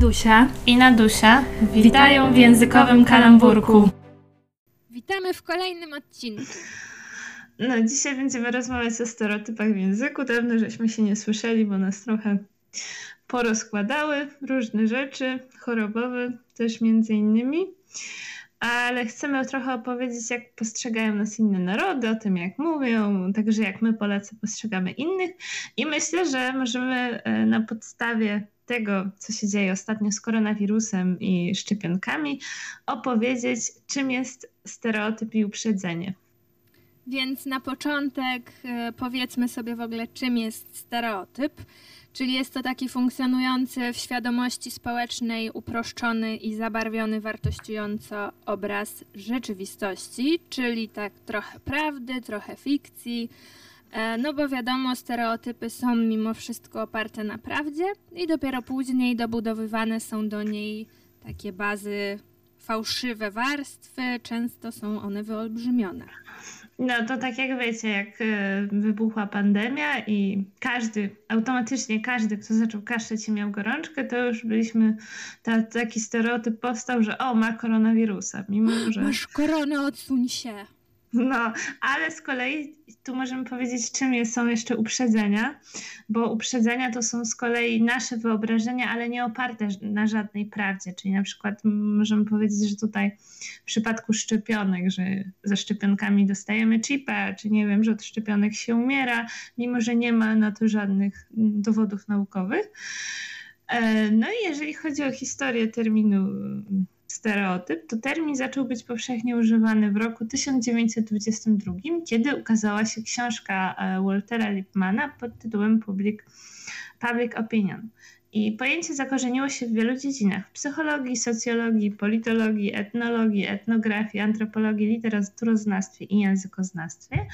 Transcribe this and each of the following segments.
Adusia i Nadusia witają w językowym kalamburku. Witamy w kolejnym odcinku. No, dzisiaj będziemy rozmawiać o stereotypach w języku. Dawno żeśmy się nie słyszeli, bo nas trochę porozkładały różne rzeczy, chorobowe też między innymi. Ale chcemy trochę opowiedzieć, jak postrzegają nas inne narody, o tym, jak mówią, także jak my, Polacy, postrzegamy innych. I myślę, że możemy e, na podstawie tego, co się dzieje ostatnio z koronawirusem i szczepionkami, opowiedzieć, czym jest stereotyp i uprzedzenie. Więc na początek e, powiedzmy sobie w ogóle, czym jest stereotyp. Czyli jest to taki funkcjonujący w świadomości społecznej, uproszczony i zabarwiony wartościująco obraz rzeczywistości, czyli tak trochę prawdy, trochę fikcji, no bo wiadomo, stereotypy są mimo wszystko oparte na prawdzie i dopiero później dobudowywane są do niej takie bazy, fałszywe warstwy, często są one wyolbrzymione. No to tak jak wiecie, jak e, wybuchła pandemia i każdy, automatycznie każdy, kto zaczął kaszleć i miał gorączkę, to już byliśmy, ta, taki stereotyp powstał, że o, ma koronawirusa, mimo że... Masz koronę, odsuń się. No, ale z kolei tu możemy powiedzieć, czym są jeszcze uprzedzenia, bo uprzedzenia to są z kolei nasze wyobrażenia, ale nie oparte na żadnej prawdzie. Czyli na przykład możemy powiedzieć, że tutaj w przypadku szczepionek, że ze szczepionkami dostajemy chipa, czy nie wiem, że od szczepionek się umiera, mimo że nie ma na to żadnych dowodów naukowych. E, no i jeżeli chodzi o historię terminu stereotyp, to termin zaczął być powszechnie używany w roku 1922, kiedy ukazała się książka e, Waltera Lippmana pod tytułem Public, Public Opinion. I pojęcie zakorzeniło się w wielu dziedzinach: w psychologii, socjologii, politologii, etnologii, etnografii, antropologii, literaturoznawstwie i językoznawstwie.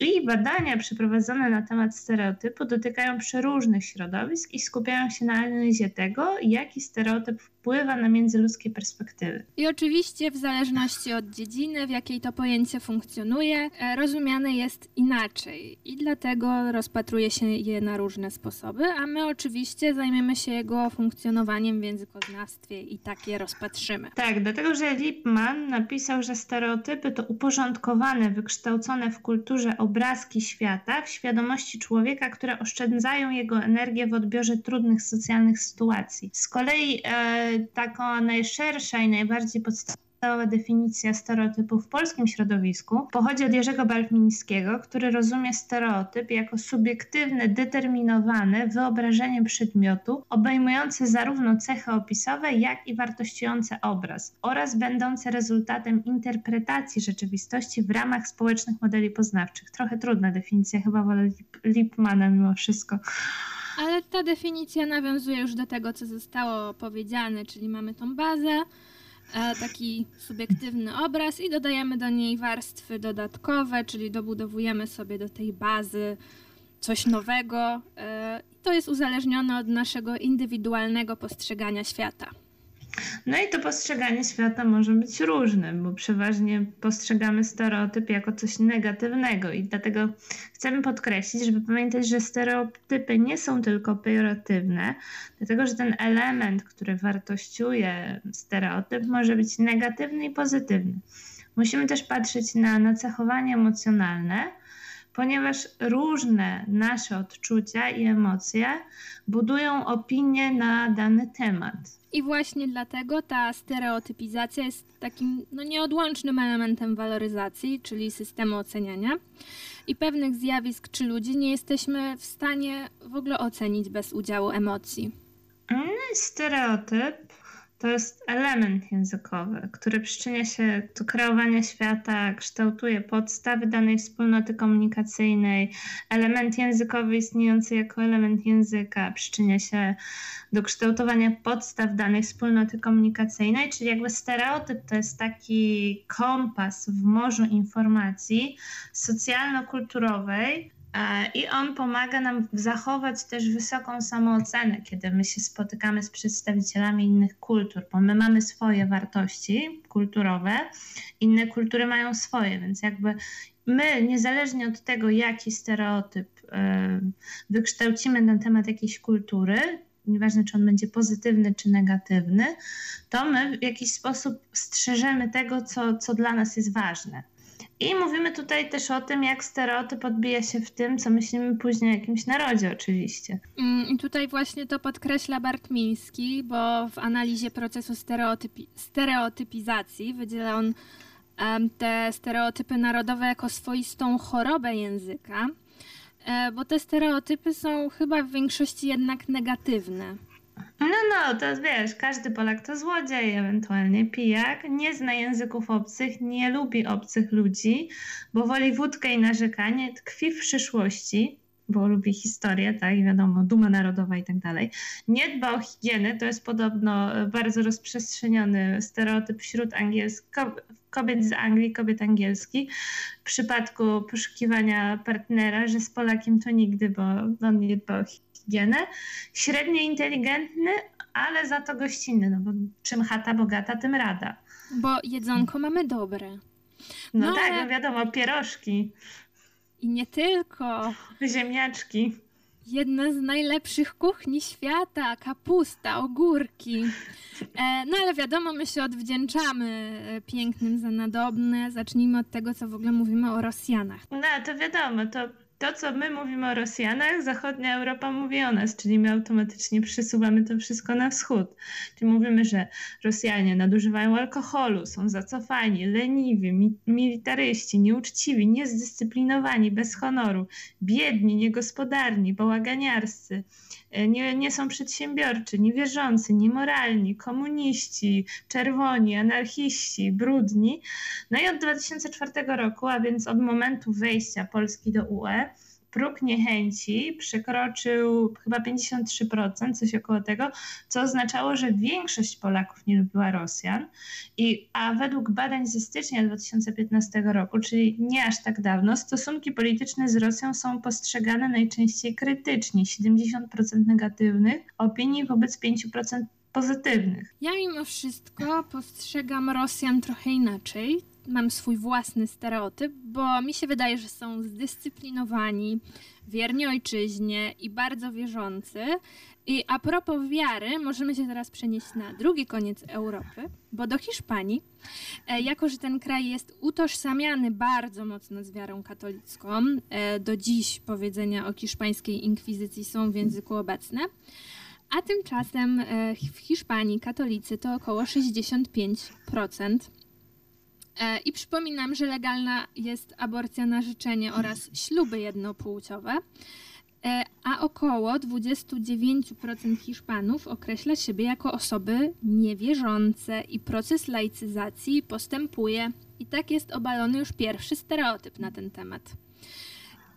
I badania przeprowadzone na temat stereotypu dotykają przeróżnych środowisk i skupiają się na analizie tego, jaki stereotyp wpływa na międzyludzkie perspektywy. I oczywiście w zależności od dziedziny, w jakiej to pojęcie funkcjonuje, e, rozumiane jest inaczej i dlatego rozpatruje się je na różne sposoby, a my oczywiście zajmiemy się jego funkcjonowaniem w językoznawstwie i tak je rozpatrzymy. Tak, dlatego że Lippmann napisał, że stereotypy to uporządkowane, wykształcone w kulturze obrazki świata w świadomości człowieka, które oszczędzają jego energię w odbiorze trudnych socjalnych sytuacji. Z kolei e, taką najszersza i najbardziej podstawowa definicja stereotypów w polskim środowisku pochodzi od Jerzego Balmińskiego, który rozumie stereotyp jako subiektywne, determinowane wyobrażenie przedmiotu obejmujące zarówno cechy opisowe, jak i wartościujące obraz oraz będące rezultatem interpretacji rzeczywistości w ramach społecznych modeli poznawczych. Trochę trudna definicja, chyba wolę Lipmana mimo wszystko. Ale ta definicja nawiązuje już do tego, co zostało powiedziane, czyli mamy tą bazę, e, taki subiektywny obraz i dodajemy do niej warstwy dodatkowe, czyli dobudowujemy sobie do tej bazy coś nowego. E, to jest uzależnione od naszego indywidualnego postrzegania świata. No i to postrzeganie świata może być różne, bo przeważnie postrzegamy stereotyp jako coś negatywnego i dlatego chcemy podkreślić, żeby pamiętać, że stereotypy nie są tylko pejoratywne, dlatego że ten element, który wartościuje stereotyp, może być negatywny i pozytywny. Musimy też patrzeć na nacechowanie emocjonalne, ponieważ różne nasze odczucia i emocje budują opinię na dany temat. I właśnie dlatego ta stereotypizacja jest takim no, nieodłącznym elementem waloryzacji, czyli systemu oceniania. I pewnych zjawisk czy ludzi nie jesteśmy w stanie w ogóle ocenić bez udziału emocji. Stereotyp to jest element językowy, który przyczynia się do kreowania świata, kształtuje podstawy danej wspólnoty komunikacyjnej. Element językowy istniejący jako element języka przyczynia się do kształtowania podstaw danej wspólnoty komunikacyjnej, czyli jakby stereotyp to jest taki kompas w morzu informacji socjalno-kulturowej, I on pomaga nam zachować też wysoką samoocenę, kiedy my się spotykamy z przedstawicielami innych kultur, bo my mamy swoje wartości kulturowe, inne kultury mają swoje, więc jakby my, niezależnie od tego, jaki stereotyp e, wykształcimy na temat jakiejś kultury, nieważne czy on będzie pozytywny czy negatywny, to my w jakiś sposób strzeżemy tego, co, co dla nas jest ważne. I mówimy tutaj też o tym, jak stereotyp odbija się w tym, co myślimy później o jakimś narodzie, oczywiście. Mm, I tutaj właśnie to podkreśla Bartmiński, bo w analizie procesu stereotypi stereotypizacji wydziela on um, te stereotypy narodowe jako swoistą chorobę języka, e, bo te stereotypy są chyba w większości jednak negatywne. No, no, to wiesz, każdy Polak to złodziej, ewentualnie pijak, nie zna języków obcych, nie lubi obcych ludzi, bo woli wódkę i narzekanie, tkwi w przyszłości, bo lubi historię, tak, wiadomo, duma narodowa i tak dalej. Nie dba o higienę, to jest podobno bardzo rozprzestrzeniony stereotyp wśród kobiet z Anglii, kobiet angielskich. W przypadku poszukiwania partnera, że z Polakiem to nigdy, bo on nie dba o higienę. Średnio inteligentny, ale za to gościnny, no bo czym chata bogata, tym rada. Bo jedzonko mamy dobre. No, no tak, ale... no wiadomo, pierożki. I nie tylko. Ziemniaczki. Jedna z najlepszych kuchni świata, kapusta, ogórki. E, no ale wiadomo, my się odwdzięczamy e, pięknym za nadobne. Zacznijmy od tego, co w ogóle mówimy o Rosjanach. No to wiadomo, to to, co my mówimy o Rosjanach, zachodnia Europa mówi o nas, czyli my automatycznie przesuwamy to wszystko na wschód. Czyli mówimy, że Rosjanie nadużywają alkoholu, są zacofani, leniwi, mi militaryści, nieuczciwi, niezdyscyplinowani, bez honoru, biedni, niegospodarni, bałaganiarscy, nie, nie są przedsiębiorczy, niewierzący, niemoralni, komuniści, czerwoni, anarchiści, brudni. No i od 2004 roku, a więc od momentu wejścia Polski do UE, próg niechęci przekroczył chyba 53%, coś około tego, co oznaczało, że większość Polaków nie lubiła Rosjan. I, a według badań ze stycznia 2015 roku, czyli nie aż tak dawno, stosunki polityczne z Rosją są postrzegane najczęściej krytycznie, 70% negatywnych opinii wobec 5% pozytywnych. Ja mimo wszystko postrzegam Rosjan trochę inaczej mam swój własny stereotyp, bo mi się wydaje, że są zdyscyplinowani, wierni ojczyźnie i bardzo wierzący. I a propos wiary, możemy się teraz przenieść na drugi koniec Europy, bo do Hiszpanii, e, jako że ten kraj jest utożsamiany bardzo mocno z wiarą katolicką, e, do dziś powiedzenia o hiszpańskiej inkwizycji są w języku obecne, a tymczasem e, w Hiszpanii katolicy to około 65%. E, I przypominam, że legalna jest aborcja na życzenie oraz śluby jednopłciowe, e, a około 29% Hiszpanów określa siebie jako osoby niewierzące i proces laicyzacji postępuje. I tak jest obalony już pierwszy stereotyp na ten temat.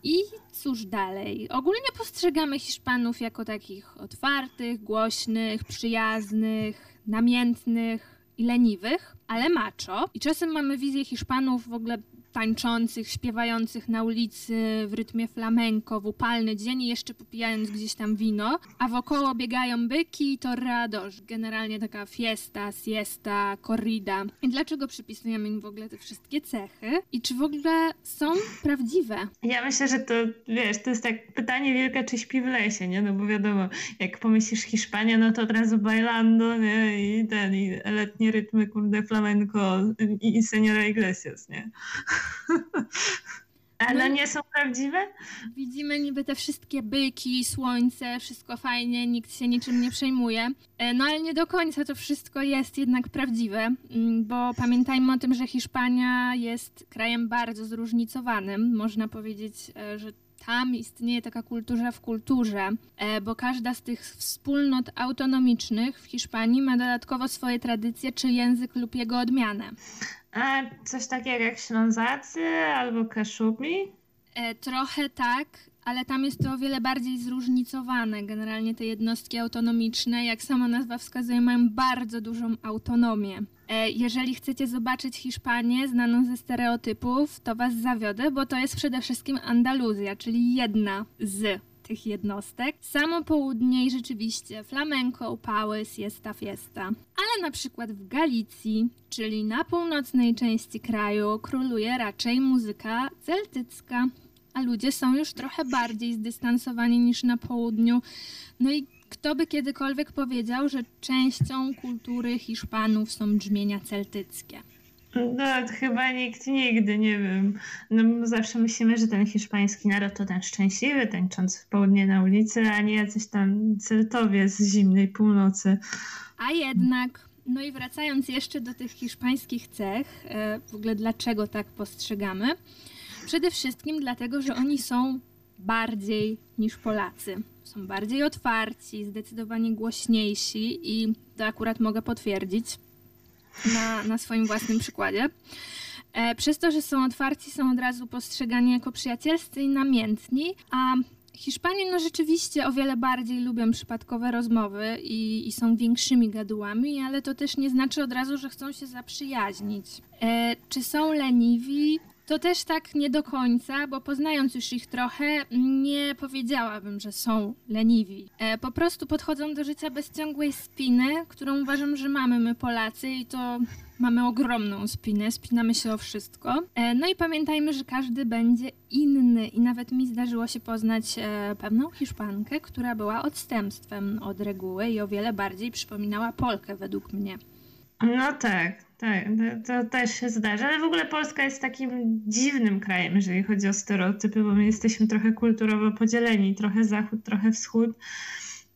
I cóż dalej? Ogólnie postrzegamy Hiszpanów jako takich otwartych, głośnych, przyjaznych, namiętnych i leniwych, ale macho. I czasem mamy wizję Hiszpanów w ogóle tańczących, śpiewających na ulicy w rytmie flamenco w upalny dzień i jeszcze popijając gdzieś tam wino, a wokoło biegają byki i torrados. Generalnie taka fiesta, siesta, corrida. I dlaczego przypisujemy im w ogóle te wszystkie cechy? I czy w ogóle są prawdziwe? Ja myślę, że to, wiesz, to jest tak pytanie wielka, czy śpi w lesie, nie? No bo wiadomo, jak pomyślisz Hiszpania, no to od razu bailando, nie? I ten, i letnie rytmy, kurde, flamenco i, i Seniora Iglesias, nie? Ale no, nie są prawdziwe? Widzimy niby te wszystkie byki, słońce, wszystko fajnie, nikt się niczym nie przejmuje. E, no ale nie do końca to wszystko jest jednak prawdziwe, mm, bo pamiętajmy o tym, że Hiszpania jest krajem bardzo zróżnicowanym. Można powiedzieć, e, że tam istnieje taka kultura w kulturze, e, bo każda z tych wspólnot autonomicznych w Hiszpanii ma dodatkowo swoje tradycje czy język lub jego odmianę. A coś takiego jak Ślązacy albo Kaszubi? E, trochę tak, ale tam jest to o wiele bardziej zróżnicowane. Generalnie te jednostki autonomiczne, jak sama nazwa wskazuje, mają bardzo dużą autonomię. E, jeżeli chcecie zobaczyć Hiszpanię znaną ze stereotypów, to was zawiodę, bo to jest przede wszystkim Andaluzja, czyli jedna z tych jednostek. Samo południe i rzeczywiście flamenco, upały, siesta, fiesta. Ale na przykład w Galicji, czyli na północnej części kraju, króluje raczej muzyka celtycka, a ludzie są już trochę bardziej zdystansowani niż na południu. No i Kto by kiedykolwiek powiedział, że częścią kultury Hiszpanów są brzmienia celtyckie? No, chyba nikt nigdy, nie wiem. No, zawsze myślimy, że ten hiszpański naród to ten szczęśliwy, tańczący w południe na ulicy, a nie jacyś tam celtowie z zimnej północy. A jednak, no i wracając jeszcze do tych hiszpańskich cech, e, w ogóle dlaczego tak postrzegamy? Przede wszystkim dlatego, że oni są bardziej niż Polacy. Są bardziej otwarci, zdecydowanie głośniejsi i to akurat mogę potwierdzić na, na swoim własnym przykładzie. E, przez to, że są otwarci, są od razu postrzegani jako przyjacielscy i namiętni, a Hiszpanie no rzeczywiście o wiele bardziej lubią przypadkowe rozmowy i, i, są większymi gadułami, ale to też nie znaczy od razu, że chcą się zaprzyjaźnić. E, czy są leniwi? To też tak nie do końca, bo poznając już ich trochę, nie powiedziałabym, że są leniwi. E, po prostu podchodzą do życia bez ciągłej spiny, którą uważam, że mamy my Polacy i to mamy ogromną spinę, spinamy się o wszystko. E, no i pamiętajmy, że każdy będzie inny i nawet mi zdarzyło się poznać e, pewną Hiszpankę, która była odstępstwem od reguły i o wiele bardziej przypominała Polkę według mnie. No tak, tak, to, to, też się zdarza, ale w ogóle Polska jest takim dziwnym krajem, jeżeli chodzi o stereotypy, bo my jesteśmy trochę kulturowo podzieleni, trochę zachód, trochę wschód.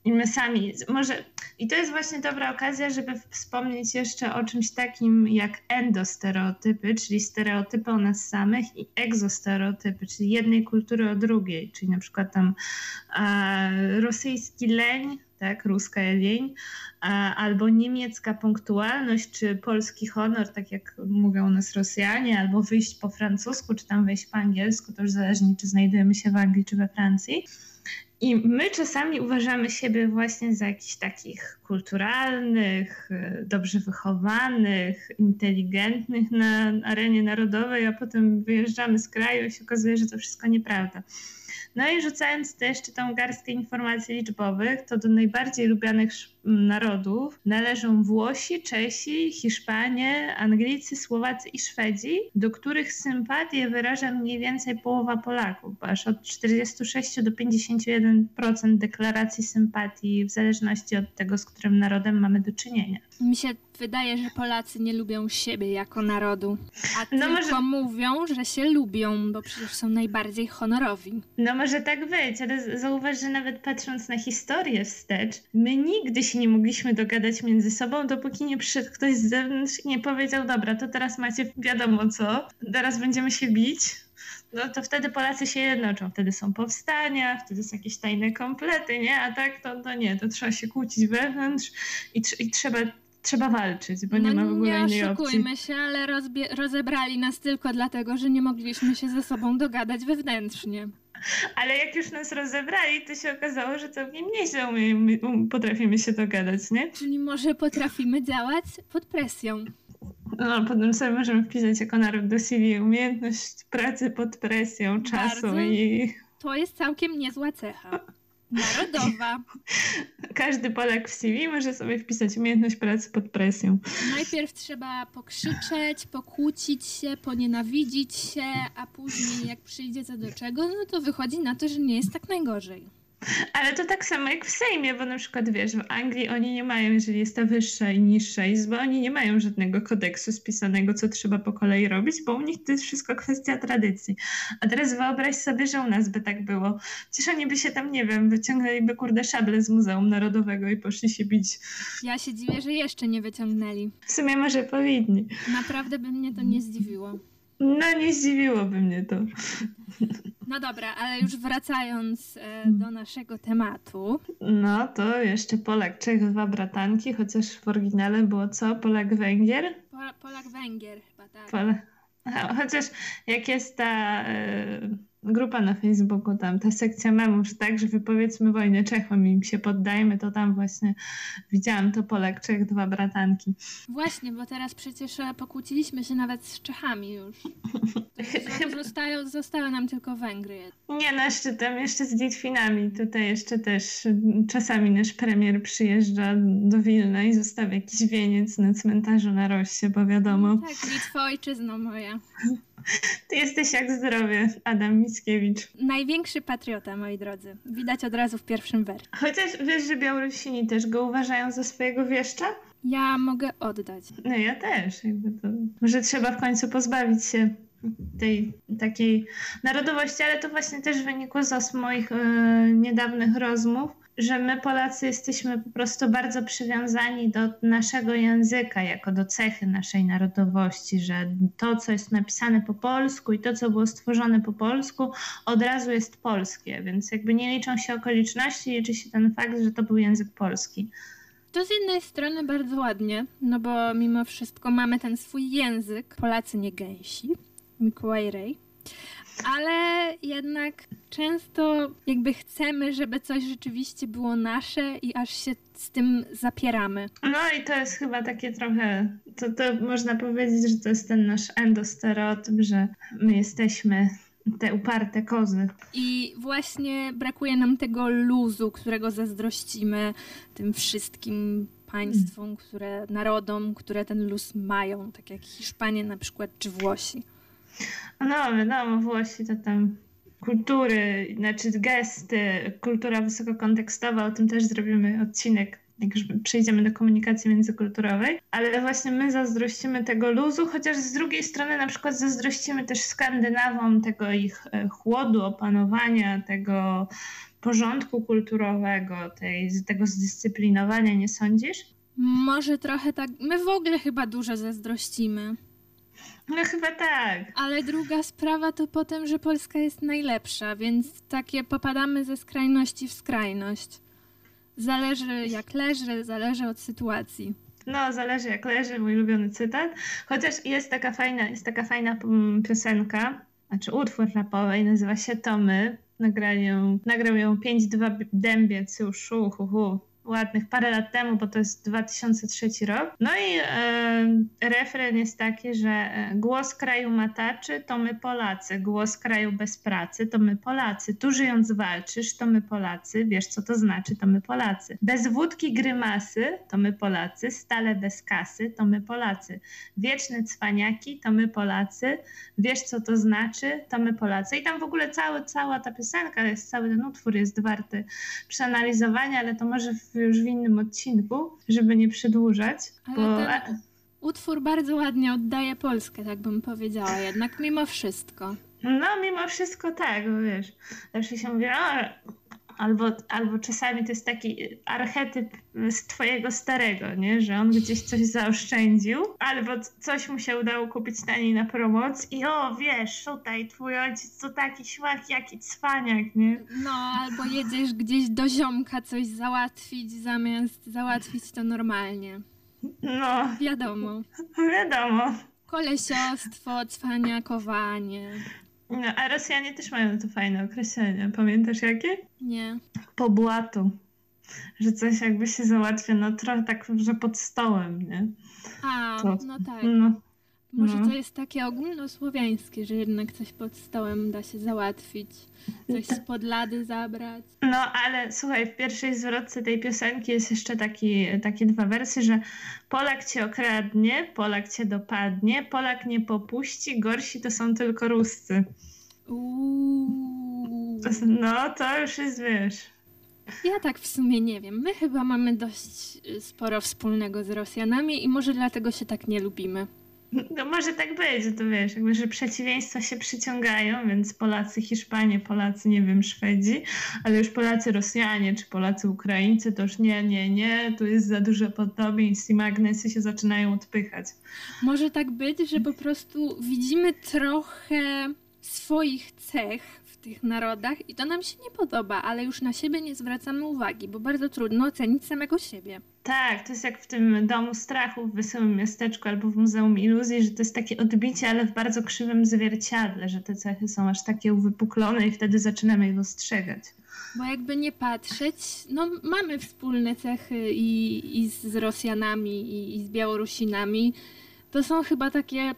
I my sami, może, i to jest właśnie dobra okazja, żeby wspomnieć jeszcze o czymś takim jak endostereotypy, czyli stereotypy o nas samych i egzostereotypy, czyli jednej kultury o drugiej, czyli na przykład tam e, rosyjski leń, tak, ruska leń, albo niemiecka punktualność, czy polski honor, tak jak mówią nas Rosjanie, albo wyjść po francusku, czy tam wejść po angielsku, to już zależnie, czy znajdujemy się w Anglii, czy we Francji. I my czasami uważamy siebie właśnie za jakichś takich kulturalnych, dobrze wychowanych, inteligentnych na arenie narodowej, a potem wyjeżdżamy z kraju i się okazuje, że to wszystko nieprawda. No i rzucając też jeszcze garstkę informacji liczbowych, to do najbardziej lubianych narodów należą Włosi, Czesi, Hiszpanie, Anglicy, Słowacy i Szwedzi, do których sympatię wyraża mniej więcej połowa Polaków, aż od 46 do 51% deklaracji sympatii, w zależności od tego, z którym narodem mamy do czynienia. Mi się wydaje, że Polacy nie lubią siebie jako narodu, a no tylko może... mówią, że się lubią, bo przecież są najbardziej honorowi. No może tak być, ale zauważ, że nawet patrząc na historię wstecz, my nigdy się nie mogliśmy dogadać między sobą, dopóki nie przyszedł ktoś z zewnątrz i nie powiedział, dobra, to teraz macie wiadomo co, teraz będziemy się bić, no to wtedy Polacy się jednoczą. Wtedy są powstania, wtedy są jakieś tajne komplety, nie? A tak to, to nie, to trzeba się kłócić wewnątrz i, tr i trzeba trzeba walczyć, bo no nie ma w ogóle innej opcji. Nie oszukujmy się, ale rozebrali nas tylko dlatego, że nie mogliśmy się ze sobą dogadać wewnętrznie. Ale jak już nas rozebrali, to się okazało, że całkiem nieźle umiemy, um, potrafimy się dogadać, nie? Czyli może potrafimy działać pod presją. No, potem sobie możemy wpisać jako naród do CV umiejętność pracy pod presją czasu Bardzo. i... To jest całkiem niezła cecha. Narodowa. Każdy Polak w CV może sobie wpisać umiejętność pracy pod presją. Najpierw trzeba pokrzyczeć, pokłócić się, ponienawidzić się, a później jak przyjdzie co do czego, no to wychodzi na to, że nie jest tak najgorzej. Ale to tak samo jak w Sejmie, bo na przykład wiesz, w Anglii oni nie mają, jeżeli jest ta wyższa i niższa izba, oni nie mają żadnego kodeksu spisanego, co trzeba po kolei robić, bo u nich to jest wszystko kwestia tradycji. A teraz wyobraź sobie, że u nas by tak było. Przecież oni by się tam, nie wiem, wyciągnęliby kurde szable z Muzeum Narodowego i poszli się bić. Ja się dziwię, że jeszcze nie wyciągnęli. W sumie może powinni. Naprawdę by mnie to nie zdziwiło. No nie zdziwiłoby mnie to. No dobra, ale już wracając e, do naszego tematu. No to jeszcze Polak, Czech, dwa bratanki, chociaż w oryginale było co? Polak, Węgier? Polak, Węgier chyba, tak. Pol chociaż jak jest ta... Y grupa na Facebooku, tam ta sekcja memów, że tak, że wypowiedzmy wojnę Czechom i im się poddajmy, to tam właśnie widziałam to Polak, Czech, dwa bratanki. Właśnie, bo teraz przecież e, pokłóciliśmy się nawet z Czechami już. Zostały, zostały nam tylko Węgry. Nie, no jeszcze tam jeszcze z Litwinami. Tutaj jeszcze też czasami nasz premier przyjeżdża do Wilna i zostawia jakiś wieniec na cmentarzu na Roście, bo wiadomo. Tak, Litwa ojczyzna moja. Ty jesteś jak zdrowie, Adam Mickiewicz. Największy patriota, moi drodzy. Widać od razu w pierwszym wersie. Chociaż wiesz, że Białorusini też go uważają za swojego wieszcza? Ja mogę oddać. No ja też. Jakby to... Może trzeba w końcu pozbawić się tej takiej narodowości, ale to właśnie też wynikło z moich e, niedawnych rozmów, że my Polacy jesteśmy po prostu bardzo przywiązani do naszego języka, jako do cechy naszej narodowości, że to, co jest napisane po polsku i to, co było stworzone po polsku, od razu jest polskie, więc jakby nie liczą się okoliczności, liczy się ten fakt, że to był język polski. To z jednej strony bardzo ładnie, no bo mimo wszystko mamy ten swój język, Polacy nie gęsi, Mikołaj Rej, ale jednak często jakby chcemy, żeby coś rzeczywiście było nasze i aż się z tym zapieramy. No i to jest chyba takie trochę, to, to można powiedzieć, że to jest ten nasz endostereotyp, że my jesteśmy te uparte kozy. I właśnie brakuje nam tego luzu, którego zazdrościmy tym wszystkim państwom, które, narodom, które ten luz mają, tak jak Hiszpanie na przykład, czy Włosi. No, wiadomo, Włosi to tam kultury, znaczy gesty, kultura wysokokontekstowa, o tym też zrobimy odcinek, jak już przejdziemy do komunikacji międzykulturowej, ale właśnie my zazdrościmy tego luzu, chociaż z drugiej strony na przykład zazdrościmy też Skandynawom tego ich e, chłodu, opanowania, tego porządku kulturowego, tej, tego zdyscyplinowania, nie sądzisz? Może trochę tak. My w ogóle chyba dużo zazdrościmy. No chyba tak. Ale druga sprawa to potem, że Polska jest najlepsza, więc takie popadamy ze skrajności w skrajność. Zależy jak leży, zależy od sytuacji. No, zależy jak leży, mój ulubiony cytat. Chociaż jest taka fajna, jest taka fajna mm, piosenka, znaczy utwór rapowy, nazywa się To My. Nagrał ją, nagrał ją 5-2 Dębiec już, uhuhu ładnych parę lat temu, bo to jest 2003 rok. No i e, refren jest taki, że e, głos kraju mataczy to my Polacy, głos kraju bez pracy to my Polacy. Tu żyjąc walczysz to my Polacy, wiesz co to znaczy to my Polacy. Bez wódki grymasy to my Polacy, stale bez kasy to my Polacy. Wieczne cwaniaki to my Polacy, wiesz co to znaczy to my Polacy. I tam w ogóle cały, cała ta piosenka, jest, cały ten utwór jest warty przeanalizowania, ale to może w już w innym odcinku, żeby nie przedłużać. Bo... ten utwór bardzo ładnie oddaje Polskę, tak bym powiedziała, jednak mimo wszystko. No, mimo wszystko tak, bo wiesz, zawsze się mówi, Albo, albo czasami to jest taki archetyp z twojego starego, nie? że on gdzieś coś zaoszczędził, albo coś mu się udało kupić taniej na promocji i o, wiesz, tutaj twój ojciec to taki śmak, jaki cwaniak, nie? No, albo jedziesz gdzieś do ziomka coś załatwić, zamiast załatwić to normalnie. No. Wiadomo. Wiadomo. Kolesiostwo, cwaniakowanie. No, a Rosjanie też mają to fajne określenie. Pamiętasz jakie? Nie. Po błatu. Że coś jakby się załatwia, no trochę tak, że pod stołem, nie? A, to, no tak. No, Może no. to jest takie ogólnosłowiańskie, że jednak coś pod stołem da się załatwić, coś spod lady zabrać. No, ale słuchaj, w pierwszej zwrotce tej piosenki jest jeszcze taki, takie dwa wersy, że Polak cię okradnie, Polak cię dopadnie, Polak nie popuści, gorsi to są tylko Ruscy. Uuu. No, to już jest, wiesz... Ja tak w sumie nie wiem. My chyba mamy dość sporo wspólnego z Rosjanami i może dlatego się tak nie lubimy. No może tak być, to wiesz, jakby, że przeciwieństwa się przyciągają, więc Polacy Hiszpanie, Polacy, nie wiem, Szwedzi, ale już Polacy Rosjanie czy Polacy Ukraińcy to już nie, nie, nie, tu jest za dużo podobieństw i magnesy się zaczynają odpychać. Może tak być, że po prostu widzimy trochę swoich cech tych narodach i to nam się nie podoba, ale już na siebie nie zwracamy uwagi, bo bardzo trudno ocenić samego siebie. Tak, to jest jak w tym domu strachu w Wesołym Miasteczku albo w Muzeum Iluzji, że to jest takie odbicie, ale w bardzo krzywym zwierciadle, że te cechy są aż takie uwypuklone i wtedy zaczynamy je dostrzegać. Bo jakby nie patrzeć, no mamy wspólne cechy i, i z Rosjanami, i, i z Białorusinami. To są chyba takie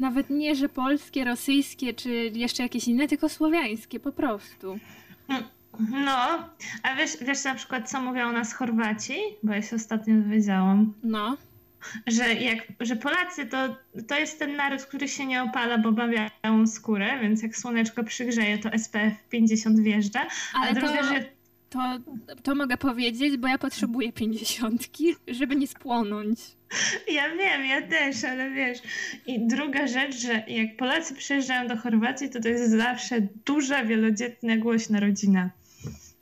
nawet nie, że polskie, rosyjskie, czy jeszcze jakieś inne, tylko słowiańskie po prostu. No, a wiesz, wiesz na przykład, co mówią o nas Chorwaci? Bo ja się ostatnio dowiedziałam. No. że, jak, że Polacy to, to jest ten naród, który się nie opala, bo ma białą skórę, więc jak słoneczko przygrzeje, to SPF 50 wjeżdża. Ale to, druga, że... to, to mogę powiedzieć, bo ja potrzebuję pięćdziesiątki, żeby nie spłonąć. Ja wiem, ja też, ale wiesz. I druga rzecz, że jak Polacy przyjeżdżają do Chorwacji, to to jest zawsze duża, wielodzietna, głośna rodzina.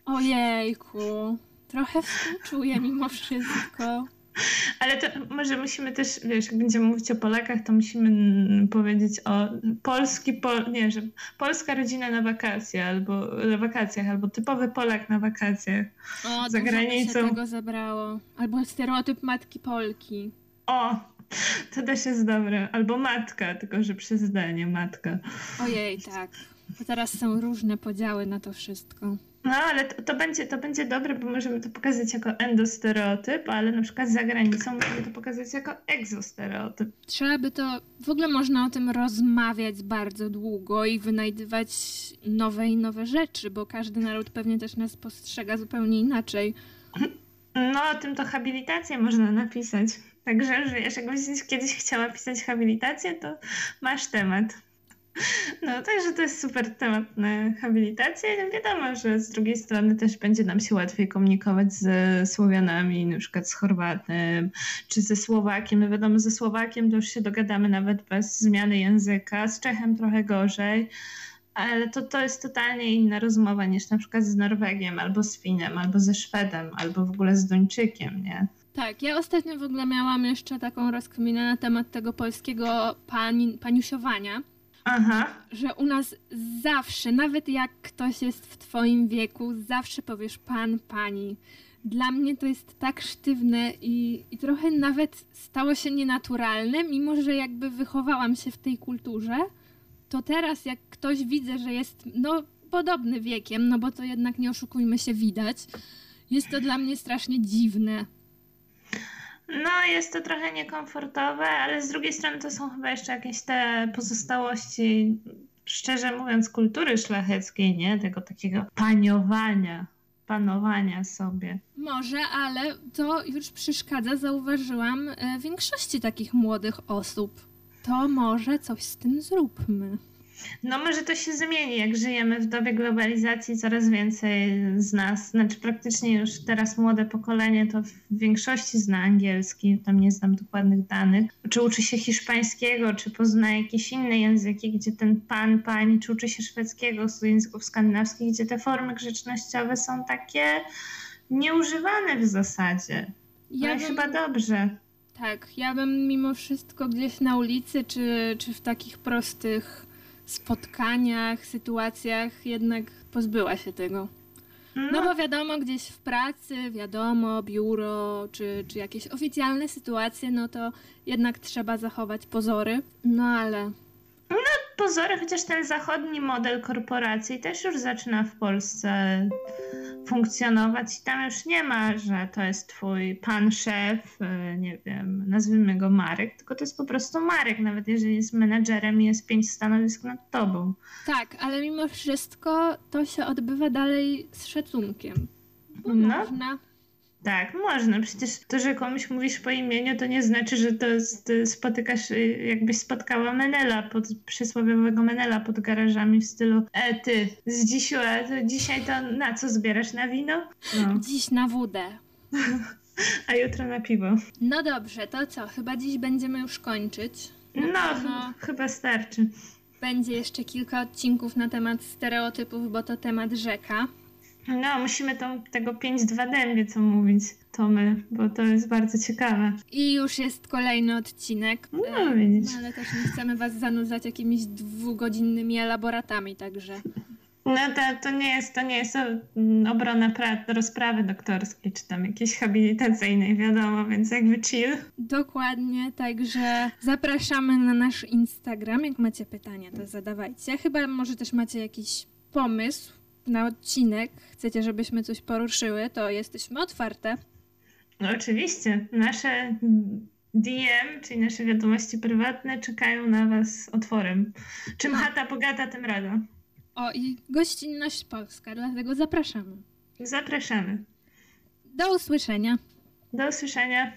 Ojejku, trochę współczuję mimo wszystko. Ale to może musimy też, wiesz, jak będziemy mówić o Polakach, to musimy powiedzieć o polski, po, nie, że polska rodzina na wakacje, albo na wakacjach, albo typowy Polak na wakacjach o, za granicą. O, tego zabrało. Albo stereotyp matki Polki. O, to też jest dobre. Albo matka, tylko że przez zdanie matka. Ojej, tak. Bo teraz są różne podziały na to wszystko. No, ale to, to, będzie, to będzie dobre, bo możemy to pokazać jako endostereotyp, ale na przykład za granicą możemy to pokazać jako egzostereotyp. Trzeba by to, w ogóle można o tym rozmawiać bardzo długo i wynajdywać nowe i nowe rzeczy, bo każdy naród pewnie też nas postrzega zupełnie inaczej. No, o tym to habilitację można napisać. Także, że jakbyś kiedyś chciała pisać habilitację, to masz temat. No, także to jest super temat na habilitację. Wiadomo, że z drugiej strony też będzie nam się łatwiej komunikować ze Słowianami, na przykład z Chorwatem, czy ze Słowakiem. No wiadomo, ze Słowakiem to już się dogadamy nawet bez zmiany języka, z Czechem trochę gorzej ale to, to jest totalnie inna rozmowa niż na przykład z Norwegiem, albo z Finem, albo ze Szwedem, albo w ogóle z Duńczykiem, nie? Tak, ja ostatnio w ogóle miałam jeszcze taką rozkminę na temat tego polskiego pani, paniusiowania. Aha. Że u nas zawsze, nawet jak ktoś jest w twoim wieku, zawsze powiesz pan, pani. Dla mnie to jest tak sztywne i, i trochę nawet stało się nienaturalne, mimo że jakby wychowałam się w tej kulturze, to teraz jak ktoś widzę, że jest no podobny wiekiem, no bo to jednak nie oszukujmy się widać, jest to dla mnie strasznie dziwne. No, jest to trochę niekomfortowe, ale z drugiej strony to są chyba jeszcze jakieś te pozostałości, szczerze mówiąc, kultury szlacheckiej, nie? Tego takiego paniowania, panowania sobie. Może, ale to już przeszkadza, zauważyłam, e, większości takich młodych osób. To może coś z tym zróbmy. No może to się zmieni, jak żyjemy w dobie globalizacji, coraz więcej z nas, znaczy praktycznie już teraz młode pokolenie to w większości zna angielski, tam nie znam dokładnych danych, czy uczy się hiszpańskiego, czy pozna jakieś inne języki, gdzie ten pan, pani, czy uczy się szwedzkiego, z języków skandynawskich, gdzie te formy grzecznościowe są takie nieużywane w zasadzie. Ja bym... chyba dobrze. Tak, ja bym mimo wszystko gdzieś na ulicy, czy, czy w takich prostych spotkaniach, sytuacjach jednak pozbyła się tego. No. no bo wiadomo, gdzieś w pracy, wiadomo, biuro, czy, czy jakieś oficjalne sytuacje, no to jednak trzeba zachować pozory. No ale no, pozory, chociaż ten zachodni model korporacji też już zaczyna w Polsce funkcjonować i tam już nie ma, że to jest twój pan szef, y, nie wiem, nazwijmy go Marek, tylko to jest po prostu Marek, nawet jeżeli jest menedżerem i jest pięć stanowisk nad tobą. Tak, ale mimo wszystko to się odbywa dalej z szacunkiem. Bo no. można tak, można. Przecież to, że komuś mówisz po imieniu, to nie znaczy, że to spotykasz, y, jakbyś spotkała Menela, pod, przysłowiowego Menela pod garażami w stylu E, ty, z dzisiu, to dzisiaj to na co zbierasz? Na wino? No. Dziś na wódę. A jutro na piwo. No dobrze, to co? Chyba dziś będziemy już kończyć. No, no chyba starczy. Będzie jeszcze kilka odcinków na temat stereotypów, bo to temat rzeka. No, musimy tą, tego 5-2 dębie co mówić, to my, bo to jest bardzo ciekawe. I już jest kolejny odcinek. No, e, widzisz. No, ale też nie chcemy was zanudzać jakimiś dwugodzinnymi elaboratami, także... No to, to nie jest, to nie jest obrona pra- rozprawy doktorskiej, czy tam jakiejś habilitacyjnej, wiadomo, więc jakby chill. Dokładnie, także zapraszamy na nasz Instagram. Jak macie pytania, to zadawajcie. Chyba może też macie jakiś pomysł, na odcinek, chcecie, żebyśmy coś poruszyły, to jesteśmy otwarte. No oczywiście. Nasze DM, czyli nasze wiadomości prywatne, czekają na Was otworem. Czym no. chata bogata, tym rada. O, i gościnność polska, dlatego zapraszamy. Zapraszamy. Do usłyszenia. Do usłyszenia.